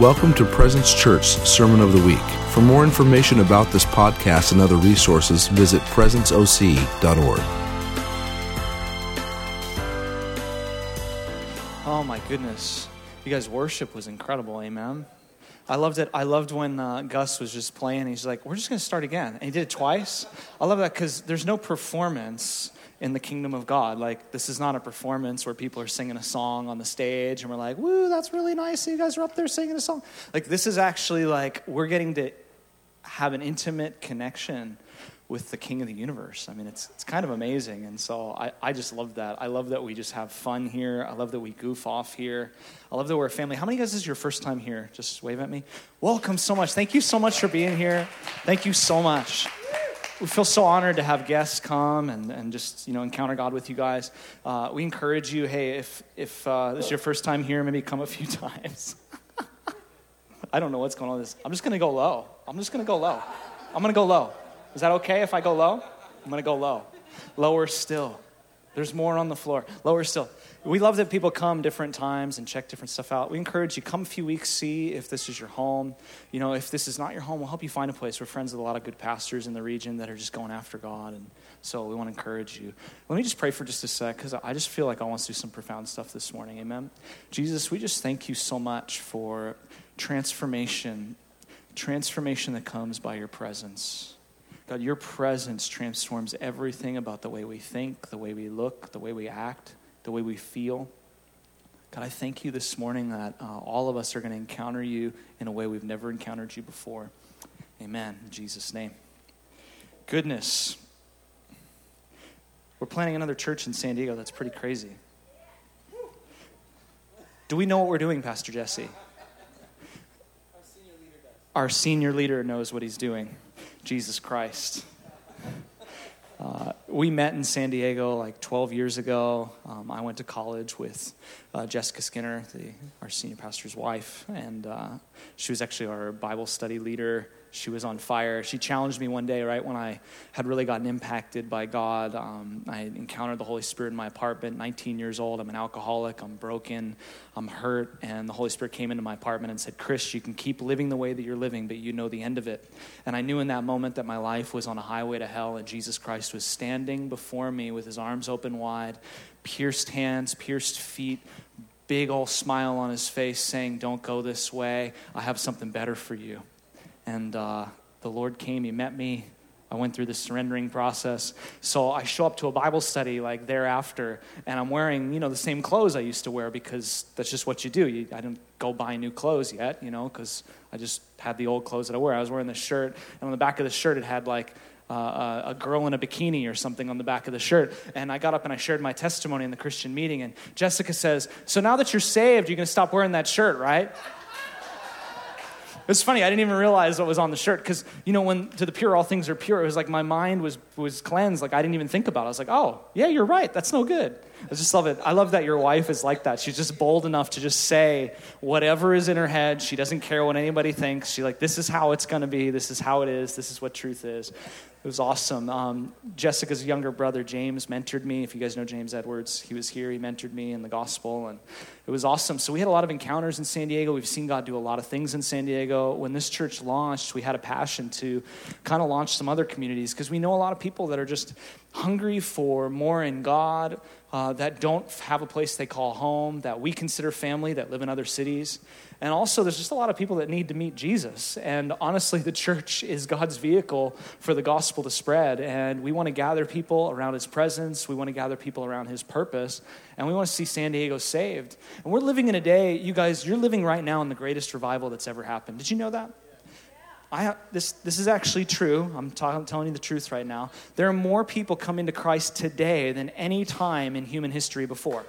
Welcome to Presence Church Sermon of the Week. For more information about this podcast and other resources, visit presenceoc.org. Oh my goodness. You guys' worship was incredible, amen. I loved it. I loved when uh, Gus was just playing. He's like, "We're just going to start again," and he did it twice. I love that because there's no performance in the kingdom of God. Like, this is not a performance where people are singing a song on the stage and we're like, woo, that's really nice. You guys are up there singing a song. Like, this is actually like we're getting to have an intimate connection with the king of the universe. I mean, it's, it's kind of amazing. And so I, I just love that. I love that we just have fun here. I love that we goof off here. I love that we're a family. How many of you guys is your first time here? Just wave at me. Welcome so much. Thank you so much for being here. Thank you so much we feel so honored to have guests come and, and just you know encounter god with you guys. Uh, we encourage you hey if if uh, this is your first time here maybe come a few times. I don't know what's going on with this. I'm just to go low. I'm just to go low. I'm to go low. Is that okay if i go low? I'm to go low. Lower still. There's more on the floor. Lower still we love that people come different times and check different stuff out. We encourage you come a few weeks, see if this is your home. You know, if this is not your home, we'll help you find a place. We're friends with a lot of good pastors in the region that are just going after God, and so we want to encourage you. Let me just pray for just a sec because I just feel like I want to do some profound stuff this morning. Amen. Jesus, we just thank you so much for transformation, transformation that comes by your presence. God, your presence transforms everything about the way we think, the way we look, the way we act the way we feel. God, I thank you this morning that uh, all of us are going to encounter you in a way we've never encountered you before. Amen. In Jesus' name. Goodness. We're planning another church in San Diego. That's pretty crazy. Do we know what we're doing, Pastor Jesse? Our senior leader knows what he's doing. Jesus Christ. Uh, we met in San Diego like 12 years ago. Um, I went to college with uh, Jessica Skinner, the, our senior pastor's wife, and uh, she was actually our Bible study leader she was on fire. She challenged me one day, right when I had really gotten impacted by God. Um, I encountered the Holy Spirit in my apartment, 19 years old. I'm an alcoholic. I'm broken. I'm hurt. And the Holy Spirit came into my apartment and said, Chris, you can keep living the way that you're living, but you know the end of it. And I knew in that moment that my life was on a highway to hell, and Jesus Christ was standing before me with his arms open wide, pierced hands, pierced feet, big old smile on his face, saying, Don't go this way. I have something better for you. And uh, the Lord came, He met me. I went through the surrendering process. So I show up to a Bible study like thereafter, and I'm wearing, you know, the same clothes I used to wear because that's just what you do. You, I didn't go buy new clothes yet, you know, because I just had the old clothes that I wear. I was wearing this shirt, and on the back of the shirt, it had like uh, a girl in a bikini or something on the back of the shirt. And I got up and I shared my testimony in the Christian meeting. And Jessica says, So now that you're saved, you're going to stop wearing that shirt, right? It's funny, I didn't even realize what was on the shirt because, you know, when to the pure all things are pure, it was like my mind was, was cleansed. Like I didn't even think about it. I was like, oh, yeah, you're right. That's no good. I just love it. I love that your wife is like that. She's just bold enough to just say whatever is in her head. She doesn't care what anybody thinks. She's like, this is how it's going to be. This is how it is. This is what truth is. It was awesome. Um, Jessica's younger brother, James, mentored me. If you guys know James Edwards, he was here. He mentored me in the gospel, and it was awesome. So we had a lot of encounters in San Diego. We've seen God do a lot of things in San Diego. When this church launched, we had a passion to kind of launch some other communities because we know a lot of people that are just hungry for more in God, uh, that don't have a place they call home, that we consider family, that live in other cities. And also, there's just a lot of people that need to meet Jesus. And honestly, the church is God's vehicle for the gospel to spread. And we want to gather people around his presence, we want to gather people around his purpose, and we want to see San Diego saved. And we're living in a day, you guys, you're living right now in the greatest revival that's ever happened. Did you know that? I, this, this is actually true. I'm talking, telling you the truth right now. There are more people coming to Christ today than any time in human history before.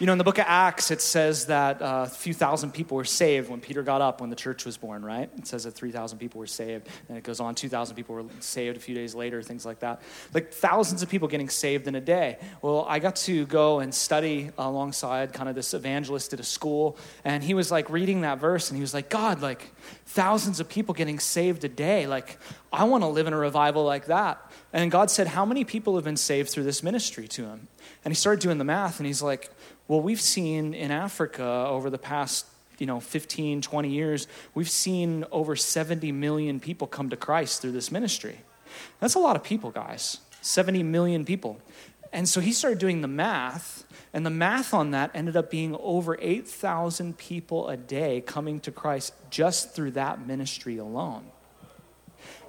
You know, in the book of Acts, it says that uh, a few thousand people were saved when Peter got up when the church was born, right? It says that 3,000 people were saved. And it goes on, 2,000 people were saved a few days later, things like that. Like thousands of people getting saved in a day. Well, I got to go and study alongside kind of this evangelist at a school. And he was like reading that verse and he was like, God, like thousands of people getting saved a day. Like, I want to live in a revival like that. And God said, How many people have been saved through this ministry to him? And he started doing the math, and he's like, Well, we've seen in Africa over the past you know 15 20 years we've seen over 70 million people come to christ through this ministry. That's a lot of people guys. 70 million people. And so he started doing the math and the math on that ended up being over 8000 people a day coming to christ just through that ministry alone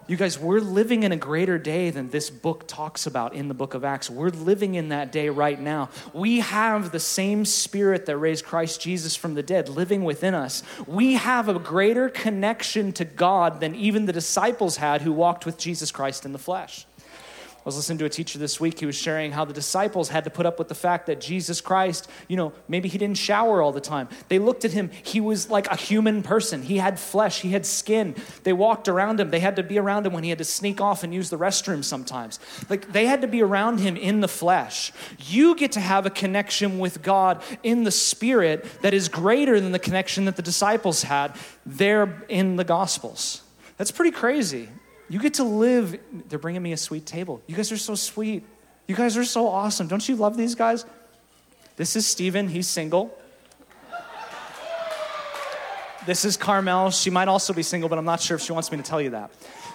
you guys, we're living in a greater day than this book talks about in the book of Acts. We're living in that day right now. We have the same spirit that raised Christ Jesus from the dead living within us. We have a greater connection to God than even the disciples had who walked with Jesus Christ in the flesh. I was listening to a teacher this week. He was sharing how the disciples had to put up with the fact that Jesus Christ, you know, maybe he didn't shower all the time. They looked at him, he was like a human person. He had flesh, he had skin. They walked around him. They had to be around him when he had to sneak off and use the restroom sometimes. Like they had to be around him in the flesh. You get to have a connection with God in the spirit that is greater than the connection that the disciples had there in the Gospels. That's pretty crazy. You get to live. They're bringing me a sweet table. You guys are so sweet. You guys are so awesome. Don't you love these guys? This is Steven. He's single. This is Carmel. She might also be single, but I'm not sure if she wants me to tell you that.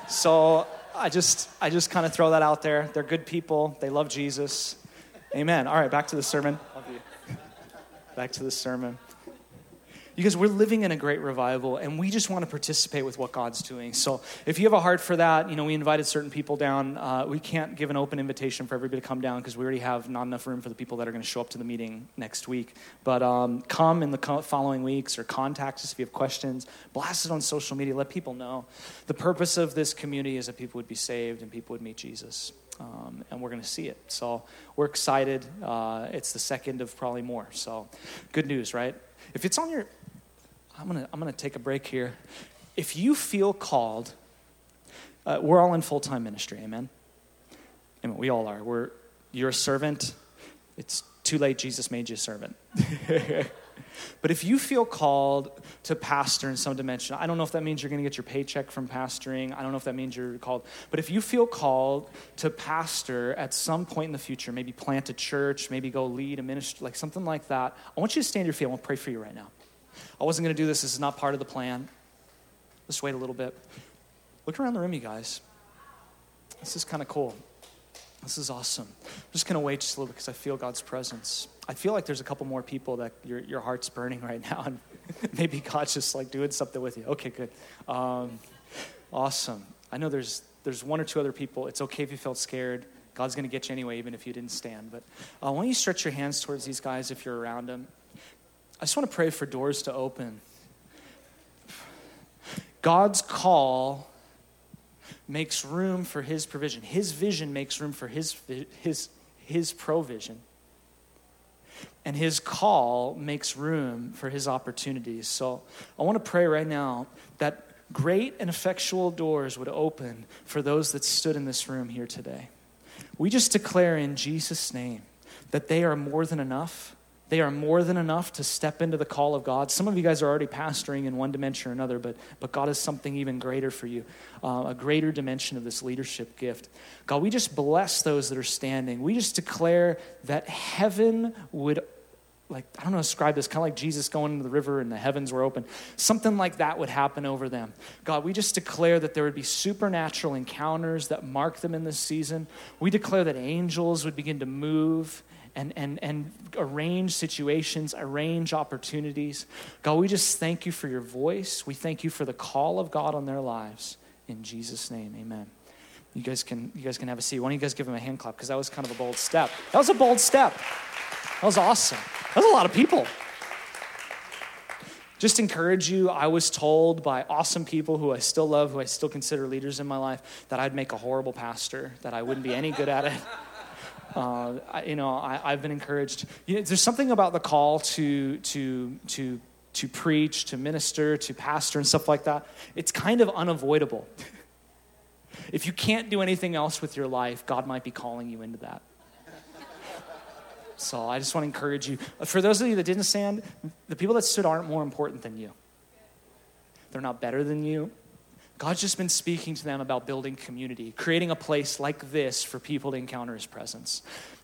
So I just, I just kind of throw that out there. They're good people. They love Jesus. Amen. All right, back to the sermon. Love you. Back to the sermon. Because we're living in a great revival and we just want to participate with what God's doing. So if you have a heart for that, you know, we invited certain people down. Uh, we can't give an open invitation for everybody to come down because we already have not enough room for the people that are going to show up to the meeting next week. But um, come in the following weeks or contact us if you have questions. Blast it on social media. Let people know. The purpose of this community is that people would be saved and people would meet Jesus. Um, and we're going to see it. So we're excited. Uh, it's the second of probably more. So good news, right? If it's on your I'm going to I'm to take a break here. If you feel called, uh, we're all in full time ministry, amen? Amen. We all are. We're, you're a servant. It's too late, Jesus made you a servant. but if you feel called to pastor in some dimension, I don't know if that means you're going to get your paycheck from pastoring. I don't know if that means you're called. But if you feel called to pastor at some point in the future, maybe plant a church, maybe go lead a ministry, like something like that, I want you to stand your feet. I want to pray for you right now. I wasn't going to do this. This is not part of the plan. Let's wait a little bit. Look around the room, you guys. This is kind of cool. This is awesome. I'm just going to wait just a little bit because I feel God's presence. I feel like there's a couple more people that your, your heart's burning right now, and maybe God's just like doing something with you. Okay, good. Um, awesome. I know there's, there's one or two other people. It's okay if you felt scared. God's going to get you anyway, even if you didn't stand. But uh, why don't you stretch your hands towards these guys if you're around them? I just want to pray for doors to open. God's call makes room for his provision. His vision makes room for his, his, his provision. And his call makes room for his opportunities. So I want to pray right now that great and effectual doors would open for those that stood in this room here today. We just declare in Jesus' name that they are more than enough they are more than enough to step into the call of God. Some of you guys are already pastoring in one dimension or another, but, but God has something even greater for you, uh, a greater dimension of this leadership gift. God, we just bless those that are standing. We just declare that heaven would like I don't know describe this kind of like Jesus going into the river and the heavens were open. Something like that would happen over them. God, we just declare that there would be supernatural encounters that mark them in this season. We declare that angels would begin to move and, and, and arrange situations, arrange opportunities. God, we just thank you for your voice. We thank you for the call of God on their lives. In Jesus' name, amen. You guys can, you guys can have a seat. Why don't you guys give them a hand clap? Because that was kind of a bold step. That was a bold step. That was awesome. That was a lot of people. Just encourage you. I was told by awesome people who I still love, who I still consider leaders in my life, that I'd make a horrible pastor, that I wouldn't be any good at it. Uh, you know, I, have been encouraged. You know, there's something about the call to to to to preach, to minister, to pastor, and stuff like that. It's kind of unavoidable. if you can't do anything else with your life, God might be calling you into that. So I just want to encourage you. For those of you that didn't stand, the people that stood aren't more important than you. They're not better than you. God's just been speaking to them about building community, creating a place like this for people to encounter His presence.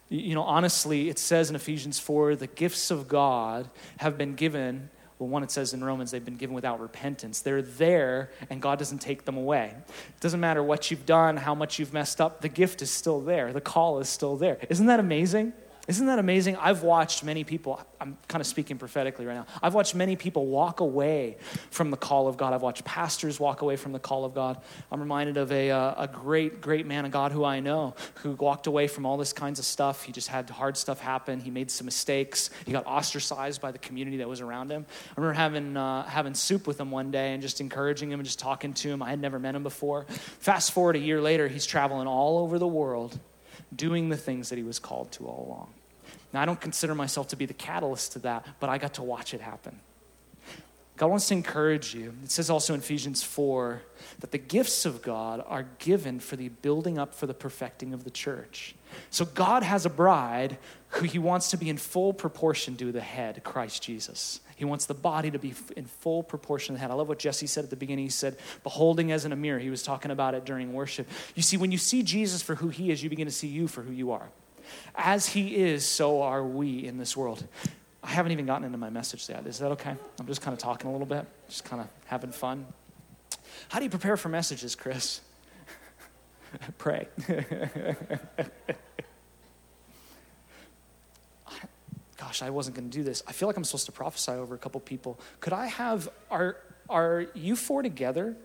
You know, honestly, it says in Ephesians 4 the gifts of God have been given. Well, one, it says in Romans, they've been given without repentance. They're there, and God doesn't take them away. It doesn't matter what you've done, how much you've messed up, the gift is still there. The call is still there. Isn't that amazing? Isn't that amazing? I've watched many people, I'm kind of speaking prophetically right now. I've watched many people walk away from the call of God. I've watched pastors walk away from the call of God. I'm reminded of a, uh, a great, great man of God who I know who walked away from all this kinds of stuff. He just had hard stuff happen. He made some mistakes. He got ostracized by the community that was around him. I remember having, uh, having soup with him one day and just encouraging him and just talking to him. I had never met him before. Fast forward a year later, he's traveling all over the world doing the things that he was called to all along. Now, I don't consider myself to be the catalyst to that, but I got to watch it happen. God wants to encourage you. It says also in Ephesians 4 that the gifts of God are given for the building up for the perfecting of the church. So God has a bride who he wants to be in full proportion to the head, Christ Jesus. He wants the body to be in full proportion to the head. I love what Jesse said at the beginning. He said, beholding as in a mirror. He was talking about it during worship. You see, when you see Jesus for who he is, you begin to see you for who you are. As he is, so are we in this world. I haven't even gotten into my message yet. Is that okay? I'm just kind of talking a little bit, just kind of having fun. How do you prepare for messages, Chris? Pray. Gosh, I wasn't going to do this. I feel like I'm supposed to prophesy over a couple people. Could I have, are, are you four together?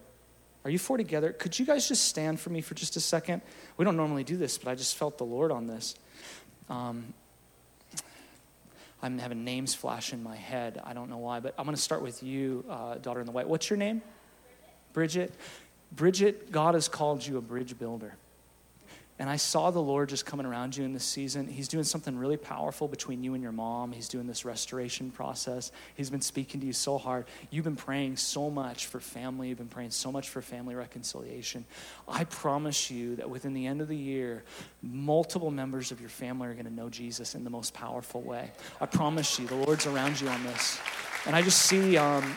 Are you four together? Could you guys just stand for me for just a second? We don't normally do this, but I just felt the Lord on this. Um, I'm having names flash in my head. I don't know why, but I'm going to start with you, uh, daughter in the white. What's your name? Bridget. Bridget, God has called you a bridge builder. And I saw the Lord just coming around you in this season. He's doing something really powerful between you and your mom. He's doing this restoration process. He's been speaking to you so hard. You've been praying so much for family. You've been praying so much for family reconciliation. I promise you that within the end of the year, multiple members of your family are going to know Jesus in the most powerful way. I promise you, the Lord's around you on this. And I just see. Um,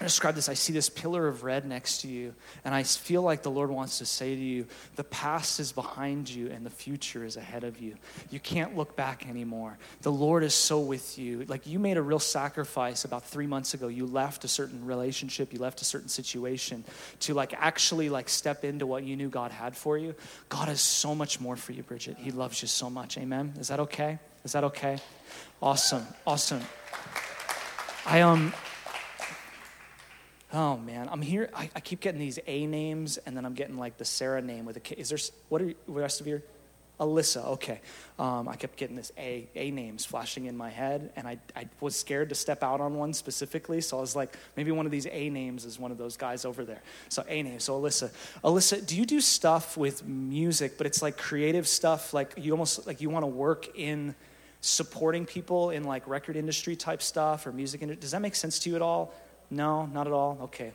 I describe this. I see this pillar of red next to you, and I feel like the Lord wants to say to you the past is behind you and the future is ahead of you. You can't look back anymore. The Lord is so with you. Like you made a real sacrifice about three months ago. You left a certain relationship, you left a certain situation to like actually like step into what you knew God had for you. God has so much more for you, Bridget. He loves you so much. Amen. Is that okay? Is that okay? Awesome. Awesome. I um Oh man, I'm here. I, I, keep getting these A names, and then I'm getting like the Sarah name with a K. Is there what are you, the rest of your? Alyssa. Okay, um, I kept getting this A A names flashing in my head, and I I was scared to step out on one specifically, so I was like, maybe one of these A names is one of those guys over there. So A names. So Alyssa, Alyssa, do you do stuff with music, but it's like creative stuff, like you almost like you want to work in supporting people in like record industry type stuff or music? Does that make sense to you at all? No, not at all? Okay.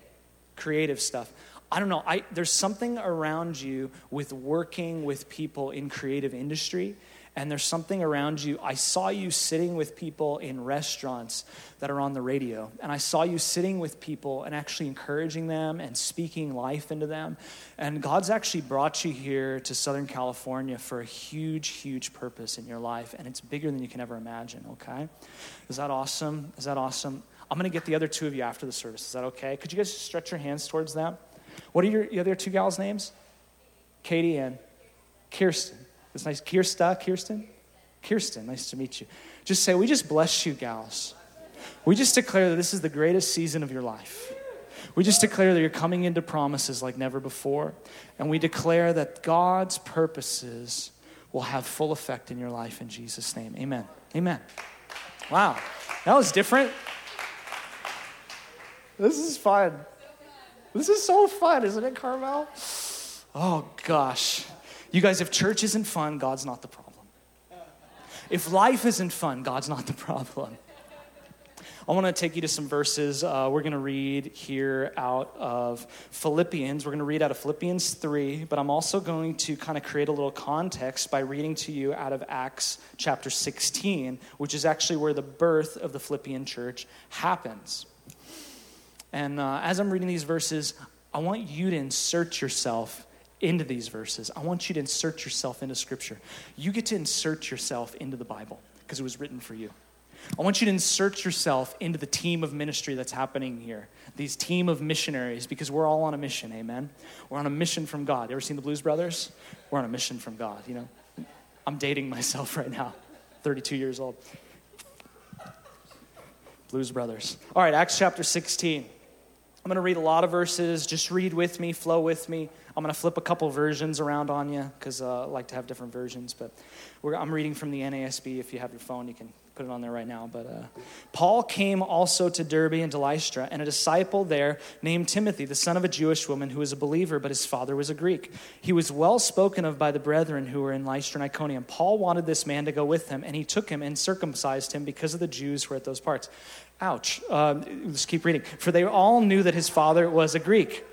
Creative stuff. I don't know. I, there's something around you with working with people in creative industry, and there's something around you. I saw you sitting with people in restaurants that are on the radio, and I saw you sitting with people and actually encouraging them and speaking life into them. And God's actually brought you here to Southern California for a huge, huge purpose in your life, and it's bigger than you can ever imagine, okay? Is that awesome? Is that awesome? I'm going to get the other two of you after the service. Is that okay? Could you guys stretch your hands towards them? What are your, your other two gals' names? Katie and Kirsten. It's nice. Kirsta, Kirsten? Kirsten, nice to meet you. Just say, We just bless you, gals. We just declare that this is the greatest season of your life. We just declare that you're coming into promises like never before. And we declare that God's purposes will have full effect in your life in Jesus' name. Amen. Amen. Wow. That was different. This is fun. This is so fun, isn't it, Carmel? Oh, gosh. You guys, if church isn't fun, God's not the problem. If life isn't fun, God's not the problem. I want to take you to some verses. Uh, we're going to read here out of Philippians. We're going to read out of Philippians 3, but I'm also going to kind of create a little context by reading to you out of Acts chapter 16, which is actually where the birth of the Philippian church happens. And uh, as I'm reading these verses, I want you to insert yourself into these verses. I want you to insert yourself into Scripture. You get to insert yourself into the Bible because it was written for you. I want you to insert yourself into the team of ministry that's happening here, these team of missionaries, because we're all on a mission, amen? We're on a mission from God. You ever seen the Blues Brothers? We're on a mission from God, you know? I'm dating myself right now, 32 years old. Blues Brothers. All right, Acts chapter 16. I'm going to read a lot of verses. Just read with me, flow with me. I'm going to flip a couple versions around on you because uh, I like to have different versions. But I'm reading from the NASB. If you have your phone, you can put it on there right now. But uh, Paul came also to Derbe and to Lystra, and a disciple there named Timothy, the son of a Jewish woman who was a believer, but his father was a Greek. He was well spoken of by the brethren who were in Lystra and Iconium. Paul wanted this man to go with him, and he took him and circumcised him because of the Jews who were at those parts. Ouch. Uh, let's keep reading. For they all knew that his father was a Greek.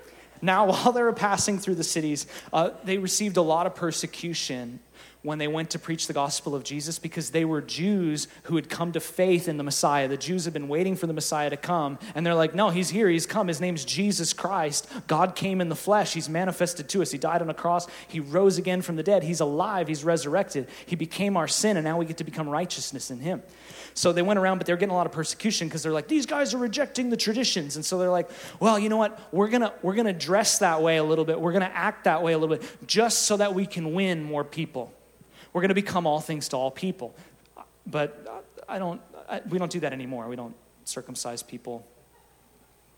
Now, while they were passing through the cities, uh, they received a lot of persecution when they went to preach the gospel of Jesus because they were Jews who had come to faith in the Messiah. The Jews had been waiting for the Messiah to come, and they're like, No, he's here, he's come. His name's Jesus Christ. God came in the flesh, he's manifested to us. He died on a cross, he rose again from the dead, he's alive, he's resurrected. He became our sin, and now we get to become righteousness in him. So they went around, but they're getting a lot of persecution because they're like, these guys are rejecting the traditions. And so they're like, well, you know what? We're gonna we're gonna dress that way a little bit. We're gonna act that way a little bit, just so that we can win more people. We're going to become all things to all people. But I don't, I, we don't do that anymore. We don't circumcise people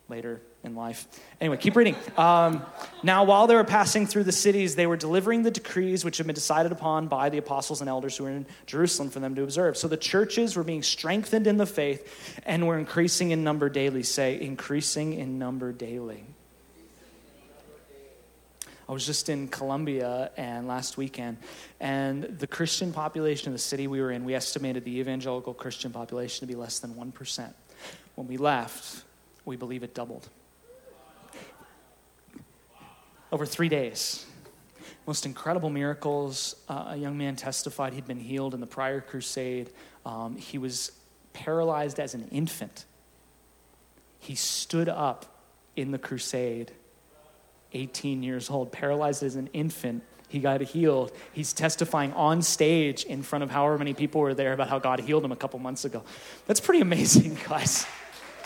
later in life. Anyway, keep reading. Um, now, while they were passing through the cities, they were delivering the decrees which had been decided upon by the apostles and elders who were in Jerusalem for them to observe. So the churches were being strengthened in the faith and were increasing in number daily. Say, increasing in number daily. I was just in Colombia and last weekend, and the Christian population of the city we were in, we estimated the evangelical Christian population to be less than 1%. When we left, we believe it doubled. Over three days. Most incredible miracles. Uh, a young man testified he'd been healed in the prior crusade. Um, he was paralyzed as an infant. He stood up in the crusade 18 years old, paralyzed as an infant. He got healed. He's testifying on stage in front of however many people were there about how God healed him a couple months ago. That's pretty amazing, guys.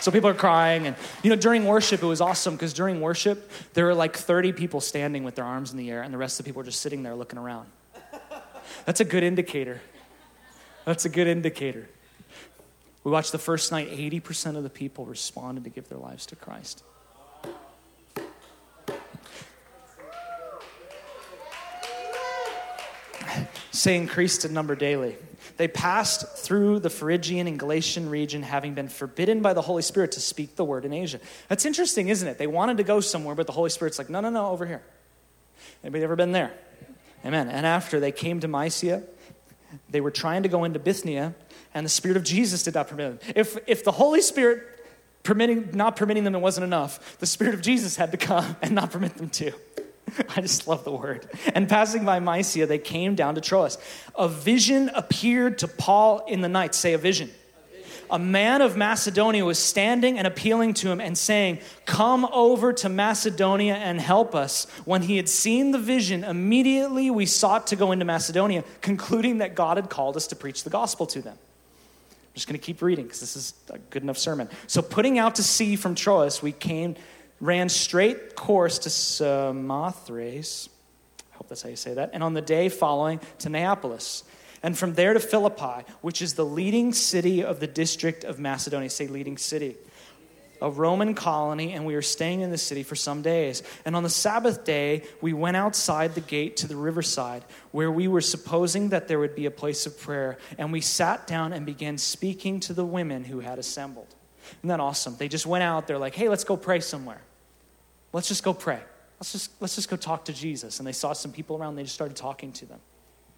So people are crying. And, you know, during worship, it was awesome because during worship, there were like 30 people standing with their arms in the air, and the rest of the people were just sitting there looking around. That's a good indicator. That's a good indicator. We watched the first night, 80% of the people responded to give their lives to Christ. Say increased in number daily. They passed through the Phrygian and Galatian region, having been forbidden by the Holy Spirit to speak the word in Asia. That's interesting, isn't it? They wanted to go somewhere, but the Holy Spirit's like, no, no, no, over here. Anybody ever been there? Amen. And after they came to Mysia, they were trying to go into Bithynia, and the Spirit of Jesus did not permit them. If, if the Holy Spirit permitting, not permitting them, it wasn't enough, the Spirit of Jesus had to come and not permit them to. I just love the word. And passing by Mysia, they came down to Troas. A vision appeared to Paul in the night. Say a vision. A man of Macedonia was standing and appealing to him and saying, Come over to Macedonia and help us. When he had seen the vision, immediately we sought to go into Macedonia, concluding that God had called us to preach the gospel to them. I'm just going to keep reading because this is a good enough sermon. So, putting out to sea from Troas, we came ran straight course to Samothrace. I hope that's how you say that. And on the day following to Neapolis. And from there to Philippi, which is the leading city of the district of Macedonia. Say, leading city. A Roman colony, and we were staying in the city for some days. And on the Sabbath day, we went outside the gate to the riverside, where we were supposing that there would be a place of prayer. And we sat down and began speaking to the women who had assembled. Isn't that awesome? They just went out, they're like, hey, let's go pray somewhere. Let's just go pray. Let's just, let's just go talk to Jesus. And they saw some people around, they just started talking to them.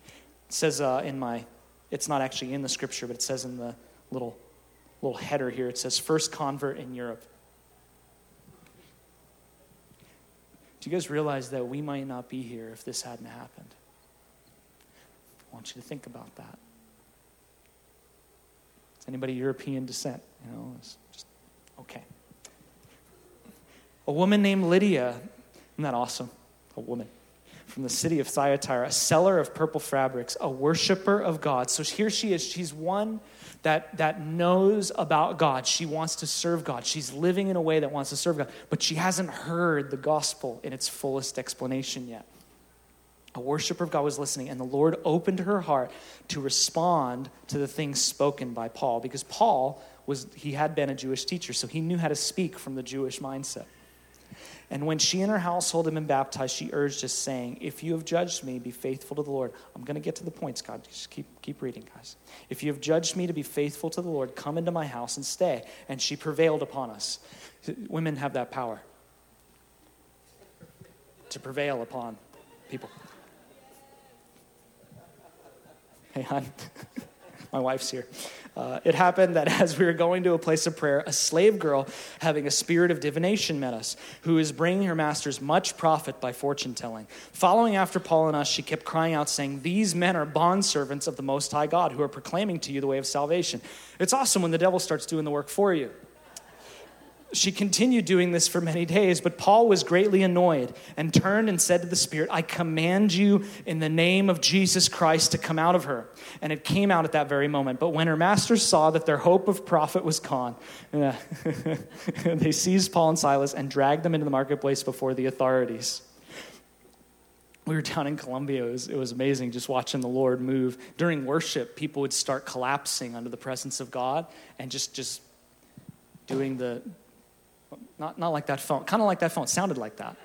It says uh, in my, it's not actually in the scripture, but it says in the little, little header here, it says, first convert in Europe. Do you guys realize that we might not be here if this hadn't happened? I want you to think about that. Is anybody European descent? You know, it's just okay. A woman named Lydia, isn't that awesome? A woman from the city of Thyatira, a seller of purple fabrics, a worshiper of God. So here she is. She's one that, that knows about God. She wants to serve God. She's living in a way that wants to serve God, but she hasn't heard the gospel in its fullest explanation yet. A worshiper of God was listening, and the Lord opened her heart to respond to the things spoken by Paul because Paul was he had been a Jewish teacher, so he knew how to speak from the Jewish mindset. And when she and her household had been baptized, she urged us, saying, If you have judged me, be faithful to the Lord. I'm going to get to the points, God. Just keep, keep reading, guys. If you have judged me to be faithful to the Lord, come into my house and stay. And she prevailed upon us. Women have that power to prevail upon people. Hey, hon. my wife's here. Uh, it happened that as we were going to a place of prayer, a slave girl having a spirit of divination met us, who is bringing her masters much profit by fortune telling. Following after Paul and us, she kept crying out, saying, These men are bondservants of the Most High God who are proclaiming to you the way of salvation. It's awesome when the devil starts doing the work for you she continued doing this for many days, but Paul was greatly annoyed and turned and said to the Spirit, I command you in the name of Jesus Christ to come out of her. And it came out at that very moment. But when her masters saw that their hope of profit was gone, they seized Paul and Silas and dragged them into the marketplace before the authorities. We were down in Colombia. It was, it was amazing just watching the Lord move. During worship, people would start collapsing under the presence of God and just, just doing the not, not like that phone. Kind of like that phone. Sounded like that.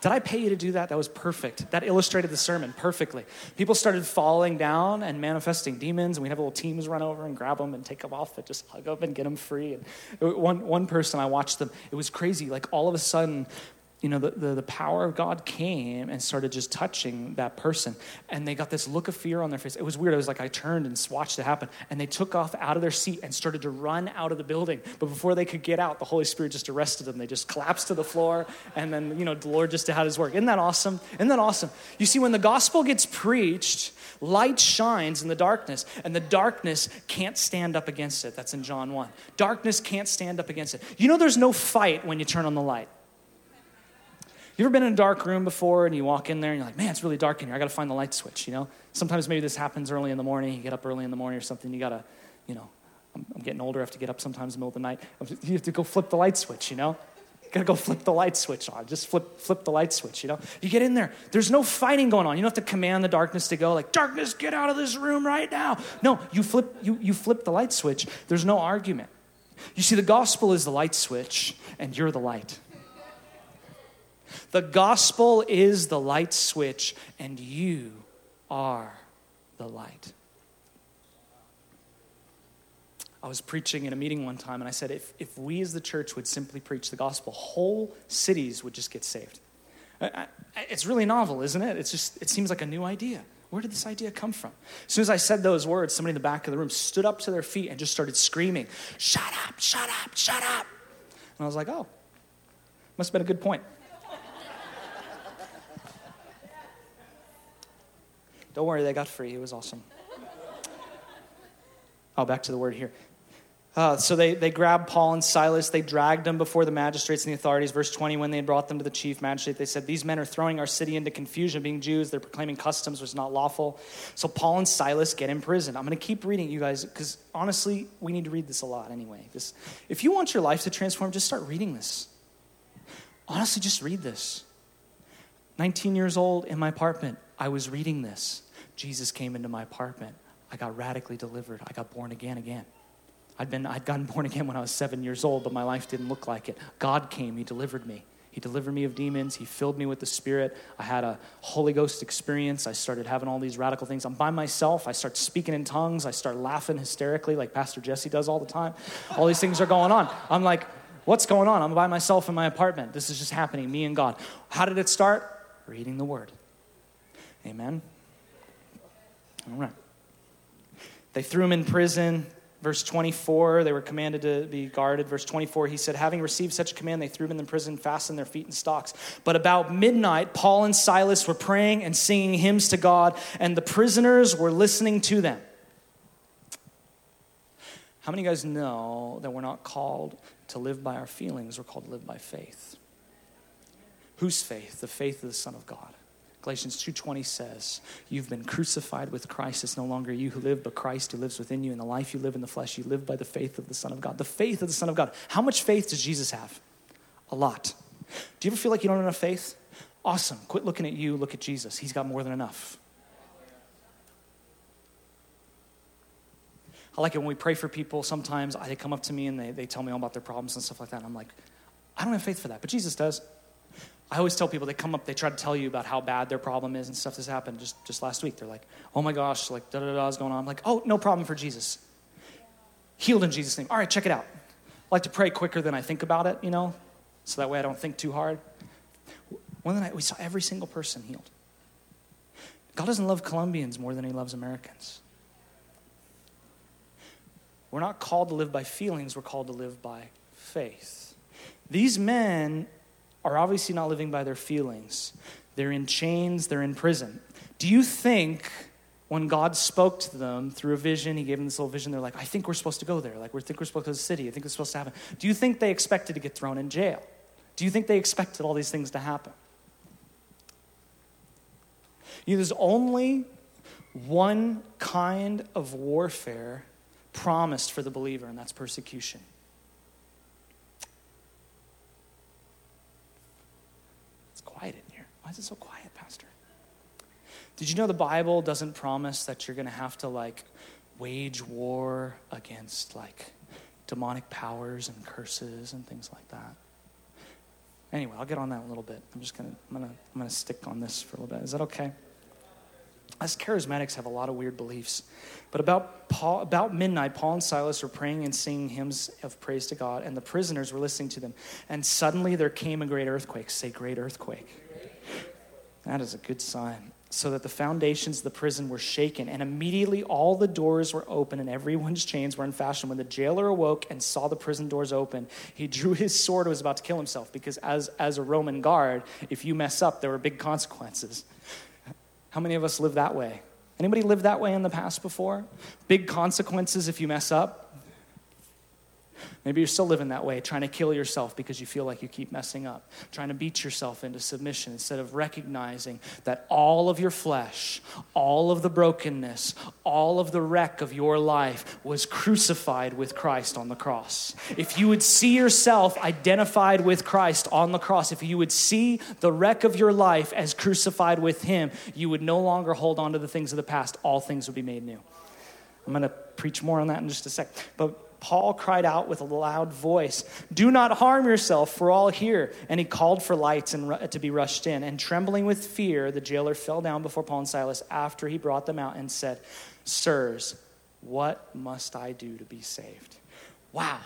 Did I pay you to do that? That was perfect. That illustrated the sermon perfectly. People started falling down and manifesting demons, and we'd have little teams run over and grab them and take them off and just hug them and get them free. And one, one person, I watched them, it was crazy. Like all of a sudden, you know, the, the, the, power of God came and started just touching that person. And they got this look of fear on their face. It was weird. It was like I turned and watched it happen. And they took off out of their seat and started to run out of the building. But before they could get out, the Holy Spirit just arrested them. They just collapsed to the floor. And then, you know, the Lord just did his work. Isn't that awesome? Isn't that awesome? You see, when the gospel gets preached, light shines in the darkness, and the darkness can't stand up against it. That's in John 1. Darkness can't stand up against it. You know, there's no fight when you turn on the light. You ever been in a dark room before and you walk in there and you're like, man, it's really dark in here. I got to find the light switch, you know? Sometimes maybe this happens early in the morning. You get up early in the morning or something. You got to, you know, I'm, I'm, getting older. I have to get up sometimes in the middle of the night. You have to go flip the light switch, you know? You got to go flip the light switch on. Just flip, flip the light switch, you know? You get in there. There's no fighting going on. You don't have to command the darkness to go like, darkness, get out of this room right now. No, you flip, you, you flip the light switch. There's no argument. You see, the gospel is the light switch, and you're the light. The gospel is the light switch, and you are the light. I was preaching in a meeting one time, and I said, if, if we as the church would simply preach the gospel, whole cities would just get saved. It's really novel, isn't it? It's just, it seems like a new idea. Where did this idea come from? As soon as I said those words, somebody in the back of the room stood up to their feet and just started screaming, Shut up, shut up, shut up. And I was like, Oh, must have been a good point. Don't worry, they got free. It was awesome. Oh, back to the word here. Uh, so they, they grabbed Paul and Silas. They dragged them before the magistrates and the authorities. Verse 20, when they had brought them to the chief magistrate, they said, These men are throwing our city into confusion, being Jews. They're proclaiming customs which is not lawful. So Paul and Silas get imprisoned. I'm going to keep reading you guys because honestly, we need to read this a lot anyway. This, if you want your life to transform, just start reading this. Honestly, just read this. 19 years old in my apartment, I was reading this. Jesus came into my apartment. I got radically delivered. I got born again again. I'd been I'd gotten born again when I was 7 years old, but my life didn't look like it. God came, he delivered me. He delivered me of demons. He filled me with the Spirit. I had a Holy Ghost experience. I started having all these radical things. I'm by myself. I start speaking in tongues. I start laughing hysterically like Pastor Jesse does all the time. All these things are going on. I'm like, what's going on? I'm by myself in my apartment. This is just happening, me and God. How did it start? Reading the Word. Amen. All right. They threw him in prison. Verse 24, they were commanded to be guarded. Verse 24, he said, Having received such a command, they threw him in prison, fastened their feet in stocks. But about midnight, Paul and Silas were praying and singing hymns to God, and the prisoners were listening to them. How many of you guys know that we're not called to live by our feelings, we're called to live by faith? Whose faith? The faith of the Son of God. Galatians 2:20 says, "You've been crucified with Christ. It's no longer you who live, but Christ who lives within you. In the life you live in the flesh, you live by the faith of the Son of God." The faith of the Son of God. How much faith does Jesus have? A lot. Do you ever feel like you don't have enough faith? Awesome. Quit looking at you, look at Jesus. He's got more than enough. I like it when we pray for people. Sometimes they come up to me and they, they tell me all about their problems and stuff like that. And I'm like, I don't have faith for that, but Jesus does. I always tell people they come up, they try to tell you about how bad their problem is and stuff that's happened just, just last week. They're like, oh my gosh, like da da da is going on. I'm like, oh, no problem for Jesus. Healed in Jesus' name. All right, check it out. I like to pray quicker than I think about it, you know, so that way I don't think too hard. One night we saw every single person healed. God doesn't love Colombians more than he loves Americans. We're not called to live by feelings, we're called to live by faith. These men are obviously not living by their feelings. They're in chains, they're in prison. Do you think when God spoke to them through a vision, He gave them this little vision, they're like, I think we're supposed to go there. Like, we think we're supposed to go to the city. I think it's supposed to happen. Do you think they expected to get thrown in jail? Do you think they expected all these things to happen? You know, there's only one kind of warfare promised for the believer, and that's persecution. quiet in here. Why is it so quiet, Pastor? Did you know the Bible doesn't promise that you're going to have to like wage war against like demonic powers and curses and things like that? Anyway, I'll get on that a little bit. I'm just gonna I'm gonna I'm gonna stick on this for a little bit. Is that okay? Us charismatics have a lot of weird beliefs. But about, Paul, about midnight, Paul and Silas were praying and singing hymns of praise to God, and the prisoners were listening to them. And suddenly there came a great earthquake. Say, great earthquake. That is a good sign. So that the foundations of the prison were shaken, and immediately all the doors were open and everyone's chains were unfastened. When the jailer awoke and saw the prison doors open, he drew his sword and was about to kill himself because, as, as a Roman guard, if you mess up, there were big consequences. How many of us live that way? Anybody lived that way in the past before? Big consequences if you mess up? Maybe you're still living that way, trying to kill yourself because you feel like you keep messing up, trying to beat yourself into submission instead of recognizing that all of your flesh, all of the brokenness, all of the wreck of your life was crucified with Christ on the cross. If you would see yourself identified with Christ on the cross, if you would see the wreck of your life as crucified with Him, you would no longer hold on to the things of the past. All things would be made new. I'm going to preach more on that in just a sec. But Paul cried out with a loud voice, Do not harm yourself, for all here. And he called for lights and to be rushed in. And trembling with fear, the jailer fell down before Paul and Silas after he brought them out and said, Sirs, what must I do to be saved? Wow.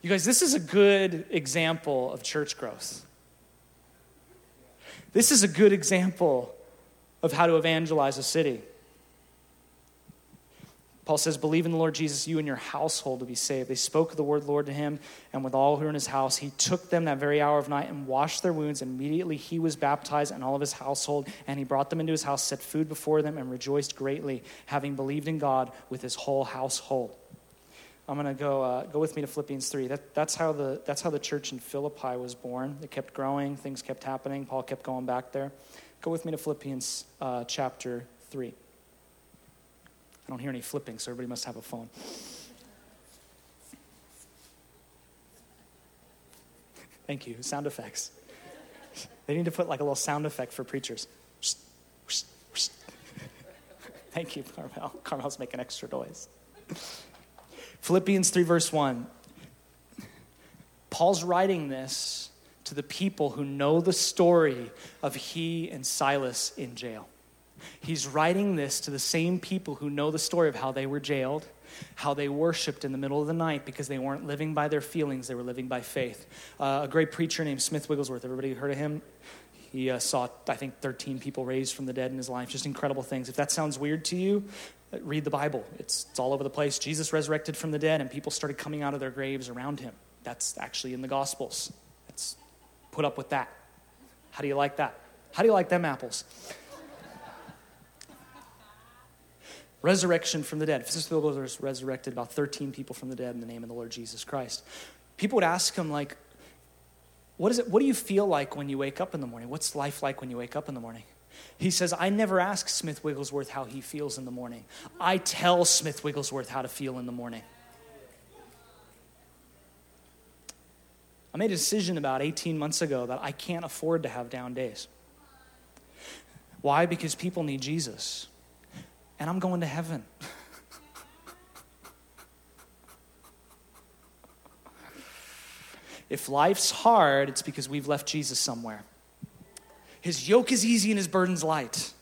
You guys, this is a good example of church growth. This is a good example of how to evangelize a city. Paul says, Believe in the Lord Jesus, you and your household to be saved. They spoke the word Lord to him, and with all who were in his house, he took them that very hour of night and washed their wounds. Immediately he was baptized and all of his household, and he brought them into his house, set food before them, and rejoiced greatly, having believed in God with his whole household. I'm going to go, uh, go with me to Philippians 3. That, that's, how the, that's how the church in Philippi was born. It kept growing, things kept happening. Paul kept going back there. Go with me to Philippians uh, chapter 3. I don't hear any flipping, so everybody must have a phone. Thank you. Sound effects. They need to put like a little sound effect for preachers. Thank you, Carmel. Carmel's making extra noise. Philippians 3, verse 1. Paul's writing this to the people who know the story of he and Silas in jail. He's writing this to the same people who know the story of how they were jailed, how they worshiped in the middle of the night because they weren't living by their feelings, they were living by faith. Uh, a great preacher named Smith Wigglesworth, everybody heard of him? He uh, saw, I think, 13 people raised from the dead in his life. Just incredible things. If that sounds weird to you, uh, read the Bible. It's, it's all over the place. Jesus resurrected from the dead, and people started coming out of their graves around him. That's actually in the Gospels. Let's put up with that. How do you like that? How do you like them apples? Resurrection from the dead. Francis was resurrected about 13 people from the dead in the name of the Lord Jesus Christ. People would ask him, like, what, is it, what do you feel like when you wake up in the morning? What's life like when you wake up in the morning? He says, I never ask Smith Wigglesworth how he feels in the morning. I tell Smith Wigglesworth how to feel in the morning. I made a decision about 18 months ago that I can't afford to have down days. Why? Because people need Jesus. And I'm going to heaven. if life's hard, it's because we've left Jesus somewhere. His yoke is easy and his burden's light.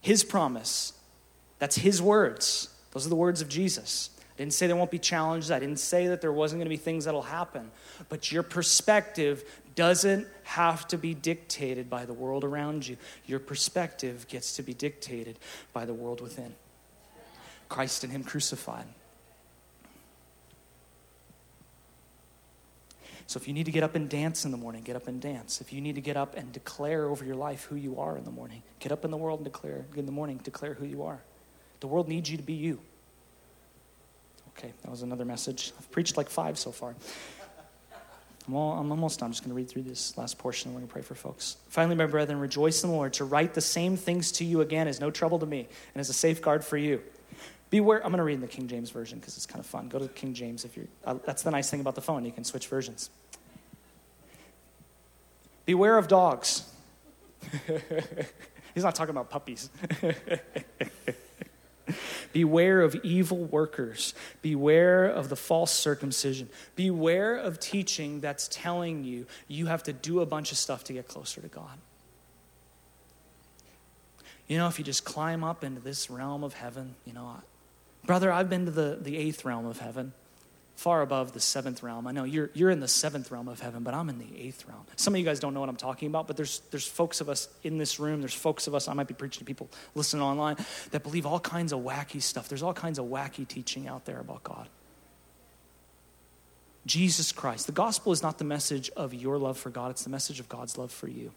His promise. That's his words. Those are the words of Jesus. I didn't say there won't be challenges. I didn't say that there wasn't going to be things that'll happen. But your perspective doesn't have to be dictated by the world around you. Your perspective gets to be dictated by the world within. Christ and Him crucified. So if you need to get up and dance in the morning, get up and dance. If you need to get up and declare over your life who you are in the morning, get up in the world and declare in the morning, declare who you are. The world needs you to be you. Okay, that was another message. I've preached like five so far. I'm, all, I'm almost done. I'm just going to read through this last portion and we're going to pray for folks. Finally, my brethren, rejoice in the Lord. To write the same things to you again is no trouble to me and is a safeguard for you. Beware. I'm going to read in the King James Version because it's kind of fun. Go to King James if you're. Uh, that's the nice thing about the phone. You can switch versions. Beware of dogs. He's not talking about puppies. Beware of evil workers. Beware of the false circumcision. Beware of teaching that's telling you you have to do a bunch of stuff to get closer to God. You know, if you just climb up into this realm of heaven, you know, brother, I've been to the, the eighth realm of heaven far above the seventh realm. I know you're, you're in the seventh realm of heaven, but I'm in the eighth realm. Some of you guys don't know what I'm talking about, but there's, there's folks of us in this room, there's folks of us, I might be preaching to people listening online, that believe all kinds of wacky stuff. There's all kinds of wacky teaching out there about God. Jesus Christ. The gospel is not the message of your love for God, it's the message of God's love for you.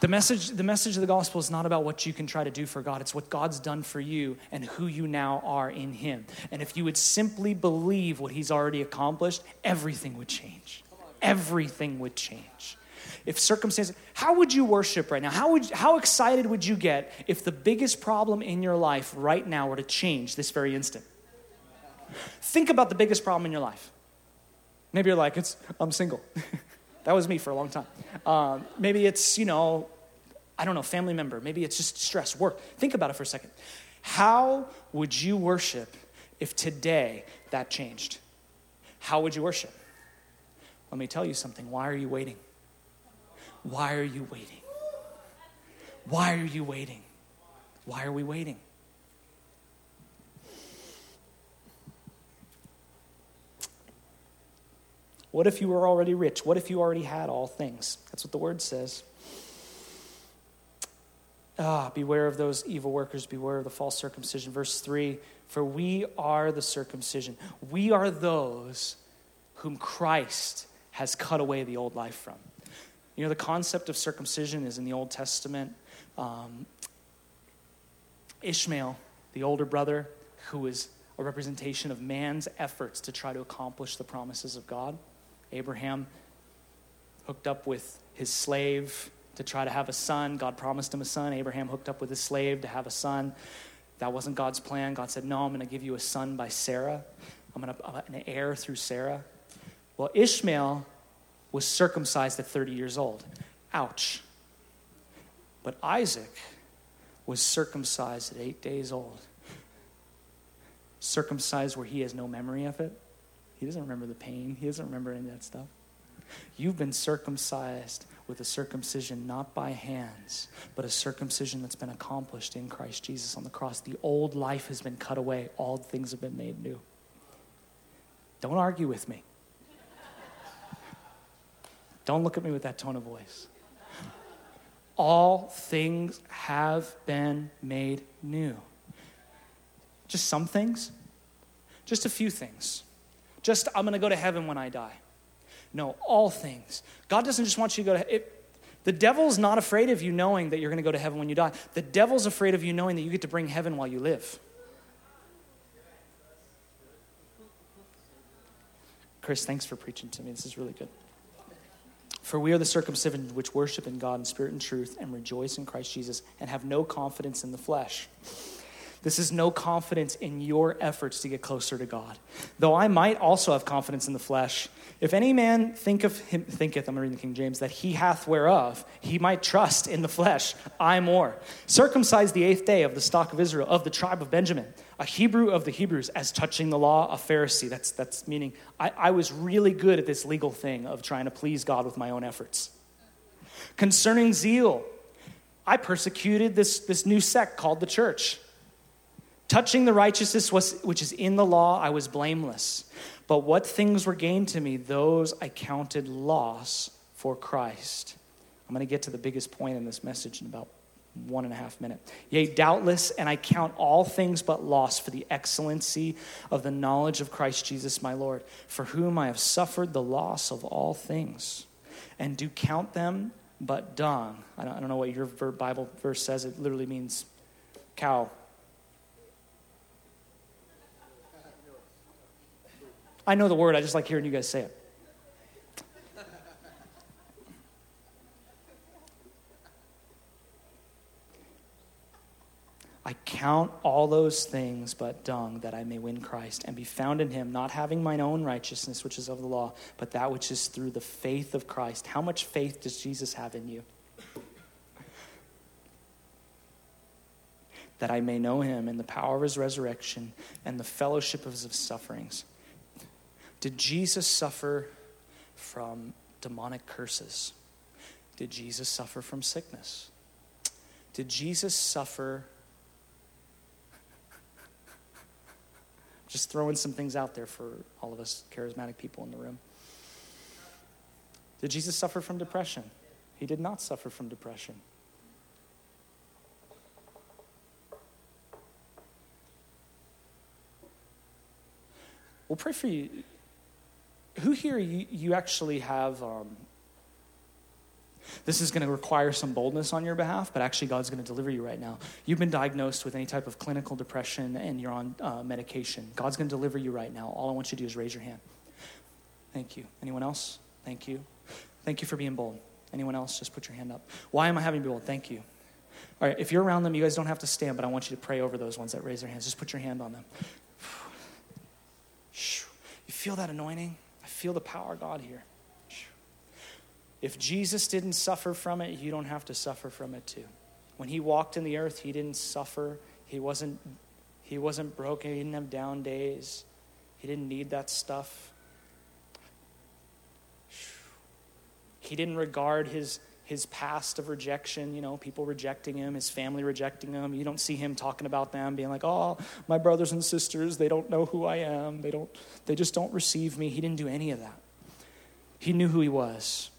The message, the message of the gospel is not about what you can try to do for God. It's what God's done for you and who you now are in Him. And if you would simply believe what He's already accomplished, everything would change. Everything would change. If circumstances, how would you worship right now? How, would, how excited would you get if the biggest problem in your life right now were to change this very instant? Think about the biggest problem in your life. Maybe you're like, it's, I'm single. That was me for a long time. Um, maybe it's, you know, I don't know, family member. Maybe it's just stress, work. Think about it for a second. How would you worship if today that changed? How would you worship? Let me tell you something. Why are you waiting? Why are you waiting? Why are you waiting? Why are we waiting? What if you were already rich? What if you already had all things? That's what the word says. Ah, beware of those evil workers, beware of the false circumcision. Verse 3 For we are the circumcision. We are those whom Christ has cut away the old life from. You know, the concept of circumcision is in the Old Testament. Um, Ishmael, the older brother, who is a representation of man's efforts to try to accomplish the promises of God. Abraham hooked up with his slave to try to have a son. God promised him a son. Abraham hooked up with his slave to have a son. That wasn't God's plan. God said, No, I'm going to give you a son by Sarah. I'm going to an heir through Sarah. Well, Ishmael was circumcised at 30 years old. Ouch. But Isaac was circumcised at eight days old. Circumcised where he has no memory of it. He doesn't remember the pain, he doesn't remember any of that stuff. You've been circumcised with a circumcision not by hands, but a circumcision that's been accomplished in Christ Jesus on the cross. The old life has been cut away, all things have been made new. Don't argue with me. Don't look at me with that tone of voice. All things have been made new. Just some things, just a few things. Just, I'm going to go to heaven when I die. No, all things. God doesn't just want you to go to it, the devil's not afraid of you knowing that you're going to go to heaven when you die. The devil's afraid of you knowing that you get to bring heaven while you live. Chris, thanks for preaching to me. This is really good. For we are the circumcision which worship in God in spirit and truth and rejoice in Christ Jesus and have no confidence in the flesh. This is no confidence in your efforts to get closer to God. Though I might also have confidence in the flesh, if any man think of him, thinketh, I'm reading the King James, that he hath whereof, he might trust in the flesh, I more. Circumcised the eighth day of the stock of Israel, of the tribe of Benjamin, a Hebrew of the Hebrews, as touching the law, a Pharisee. That's, that's meaning I, I was really good at this legal thing of trying to please God with my own efforts. Concerning zeal, I persecuted this, this new sect called the church. Touching the righteousness which is in the law, I was blameless. But what things were gained to me, those I counted loss for Christ. I'm going to get to the biggest point in this message in about one and a half minute. Yea, doubtless, and I count all things but loss for the excellency of the knowledge of Christ Jesus my Lord, for whom I have suffered the loss of all things, and do count them but dung. I don't, I don't know what your Bible verse says. It literally means cow I know the word, I just like hearing you guys say it. I count all those things but dung that I may win Christ and be found in him, not having mine own righteousness, which is of the law, but that which is through the faith of Christ. How much faith does Jesus have in you? That I may know him in the power of his resurrection and the fellowship of his sufferings did Jesus suffer from demonic curses? Did Jesus suffer from sickness? Did Jesus suffer? Just throwing some things out there for all of us charismatic people in the room. Did Jesus suffer from depression? He did not suffer from depression. We'll pray for you who here you, you actually have um, this is going to require some boldness on your behalf, but actually, God's going to deliver you right now. You've been diagnosed with any type of clinical depression and you're on uh, medication. God's going to deliver you right now. All I want you to do is raise your hand. Thank you. Anyone else? Thank you. Thank you for being bold. Anyone else? Just put your hand up. Why am I having to be bold? Thank you. All right, if you're around them, you guys don't have to stand, but I want you to pray over those ones that raise their hands. Just put your hand on them. You feel that anointing? Feel the power of God here. If Jesus didn't suffer from it, you don't have to suffer from it too. When he walked in the earth, he didn't suffer. He wasn't he wasn't broken. He didn't have down days. He didn't need that stuff. He didn't regard his his past of rejection, you know, people rejecting him, his family rejecting him. You don't see him talking about them being like, "Oh, my brothers and sisters, they don't know who I am. They don't they just don't receive me." He didn't do any of that. He knew who he was.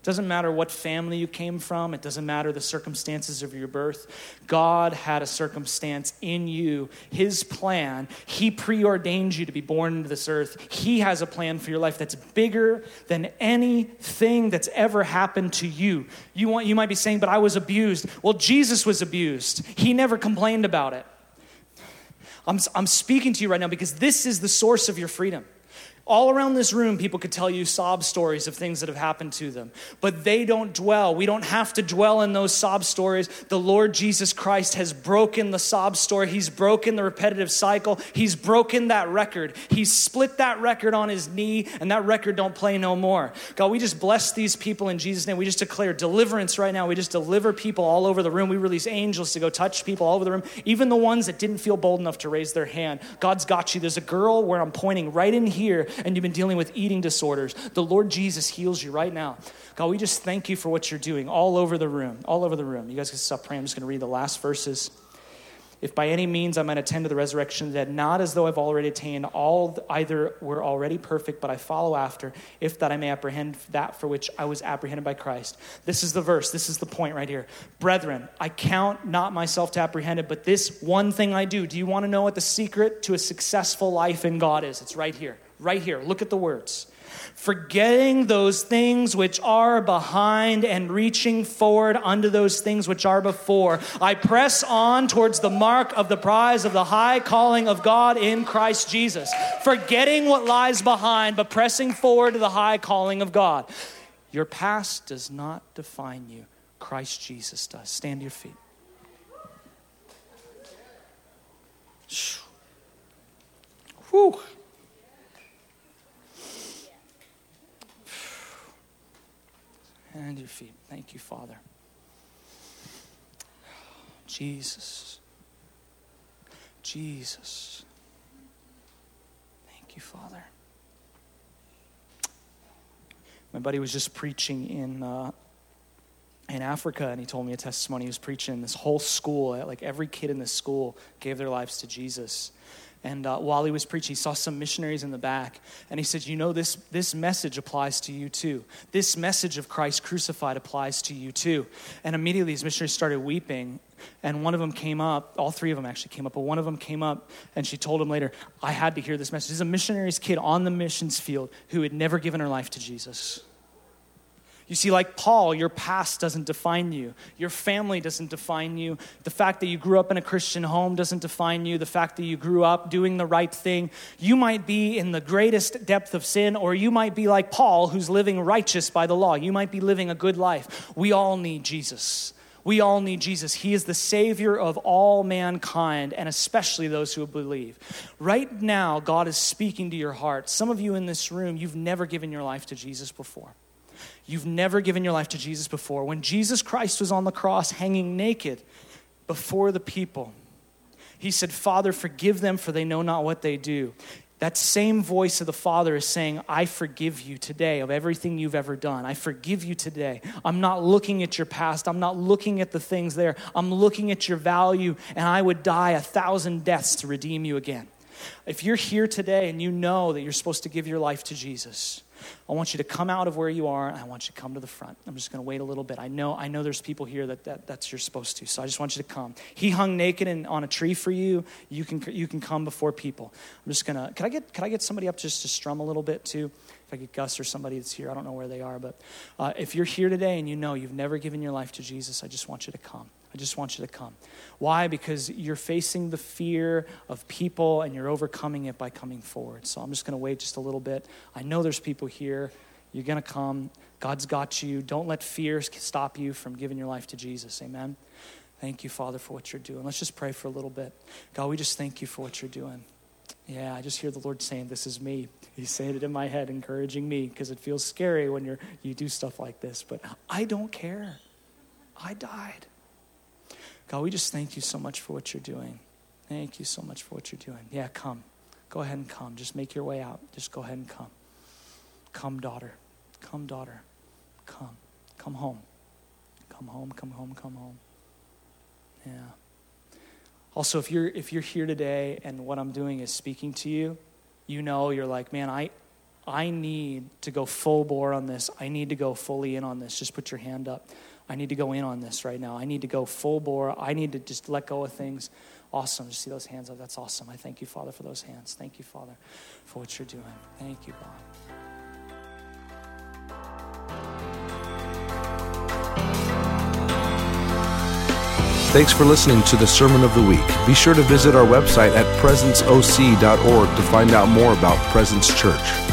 It doesn't matter what family you came from, it doesn't matter the circumstances of your birth. God had a circumstance in you, His plan. He preordained you to be born into this earth. He has a plan for your life that's bigger than anything that's ever happened to you. You, want, you might be saying, but I was abused. Well, Jesus was abused, He never complained about it. I'm, I'm speaking to you right now because this is the source of your freedom. All around this room, people could tell you sob stories of things that have happened to them, but they don't dwell. We don't have to dwell in those sob stories. The Lord Jesus Christ has broken the sob story. He's broken the repetitive cycle. He's broken that record. He's split that record on his knee, and that record don't play no more. God, we just bless these people in Jesus' name. We just declare deliverance right now. We just deliver people all over the room. We release angels to go touch people all over the room, even the ones that didn't feel bold enough to raise their hand. God's got you. There's a girl where I'm pointing right in here and you've been dealing with eating disorders, the Lord Jesus heals you right now. God, we just thank you for what you're doing all over the room, all over the room. You guys can stop praying. I'm just going to read the last verses. If by any means I might attend to the resurrection that not as though I've already attained, all either were already perfect, but I follow after, if that I may apprehend that for which I was apprehended by Christ. This is the verse. This is the point right here. Brethren, I count not myself to apprehend it, but this one thing I do. Do you want to know what the secret to a successful life in God is? It's right here. Right here. Look at the words. Forgetting those things which are behind and reaching forward unto those things which are before, I press on towards the mark of the prize of the high calling of God in Christ Jesus. Forgetting what lies behind, but pressing forward to the high calling of God. Your past does not define you, Christ Jesus does. Stand to your feet. Whew. And your feet. Thank you, Father. Jesus. Jesus. Thank you, Father. My buddy was just preaching in uh, in Africa, and he told me a testimony. He was preaching in this whole school. Like every kid in this school gave their lives to Jesus. And uh, while he was preaching, he saw some missionaries in the back. And he said, You know, this, this message applies to you too. This message of Christ crucified applies to you too. And immediately these missionaries started weeping. And one of them came up, all three of them actually came up, but one of them came up and she told him later, I had to hear this message. This is a missionary's kid on the missions field who had never given her life to Jesus. You see, like Paul, your past doesn't define you. Your family doesn't define you. The fact that you grew up in a Christian home doesn't define you. The fact that you grew up doing the right thing. You might be in the greatest depth of sin, or you might be like Paul, who's living righteous by the law. You might be living a good life. We all need Jesus. We all need Jesus. He is the Savior of all mankind, and especially those who believe. Right now, God is speaking to your heart. Some of you in this room, you've never given your life to Jesus before. You've never given your life to Jesus before. When Jesus Christ was on the cross hanging naked before the people, he said, Father, forgive them, for they know not what they do. That same voice of the Father is saying, I forgive you today of everything you've ever done. I forgive you today. I'm not looking at your past. I'm not looking at the things there. I'm looking at your value, and I would die a thousand deaths to redeem you again. If you're here today and you know that you're supposed to give your life to Jesus, I want you to come out of where you are I want you to come to the front. I'm just going to wait a little bit. I know, I know there's people here that, that that's you're supposed to. So I just want you to come. He hung naked and on a tree for you. You can, you can come before people. I'm just going to, can I get, can I get somebody up just to strum a little bit too? If I get Gus or somebody that's here, I don't know where they are, but uh, if you're here today and you know you've never given your life to Jesus, I just want you to come. I just want you to come. Why? Because you're facing the fear of people and you're overcoming it by coming forward. So I'm just going to wait just a little bit. I know there's people here. You're going to come. God's got you. Don't let fear stop you from giving your life to Jesus. Amen. Thank you, Father, for what you're doing. Let's just pray for a little bit. God, we just thank you for what you're doing. Yeah, I just hear the Lord saying, This is me. He's saying it in my head, encouraging me, because it feels scary when you're, you do stuff like this. But I don't care. I died. God, we just thank you so much for what you're doing. Thank you so much for what you're doing. Yeah, come. Go ahead and come. Just make your way out. Just go ahead and come. Come, daughter. Come, daughter. Come. Come home. Come home, come home, come home. Yeah. Also, if you're if you're here today and what I'm doing is speaking to you, you know you're like, man, I I need to go full bore on this. I need to go fully in on this. Just put your hand up. I need to go in on this right now. I need to go full bore. I need to just let go of things. Awesome. Just see those hands up. That's awesome. I thank you, Father, for those hands. Thank you, Father, for what you're doing. Thank you, God. Thanks for listening to the Sermon of the Week. Be sure to visit our website at presenceoc.org to find out more about Presence Church.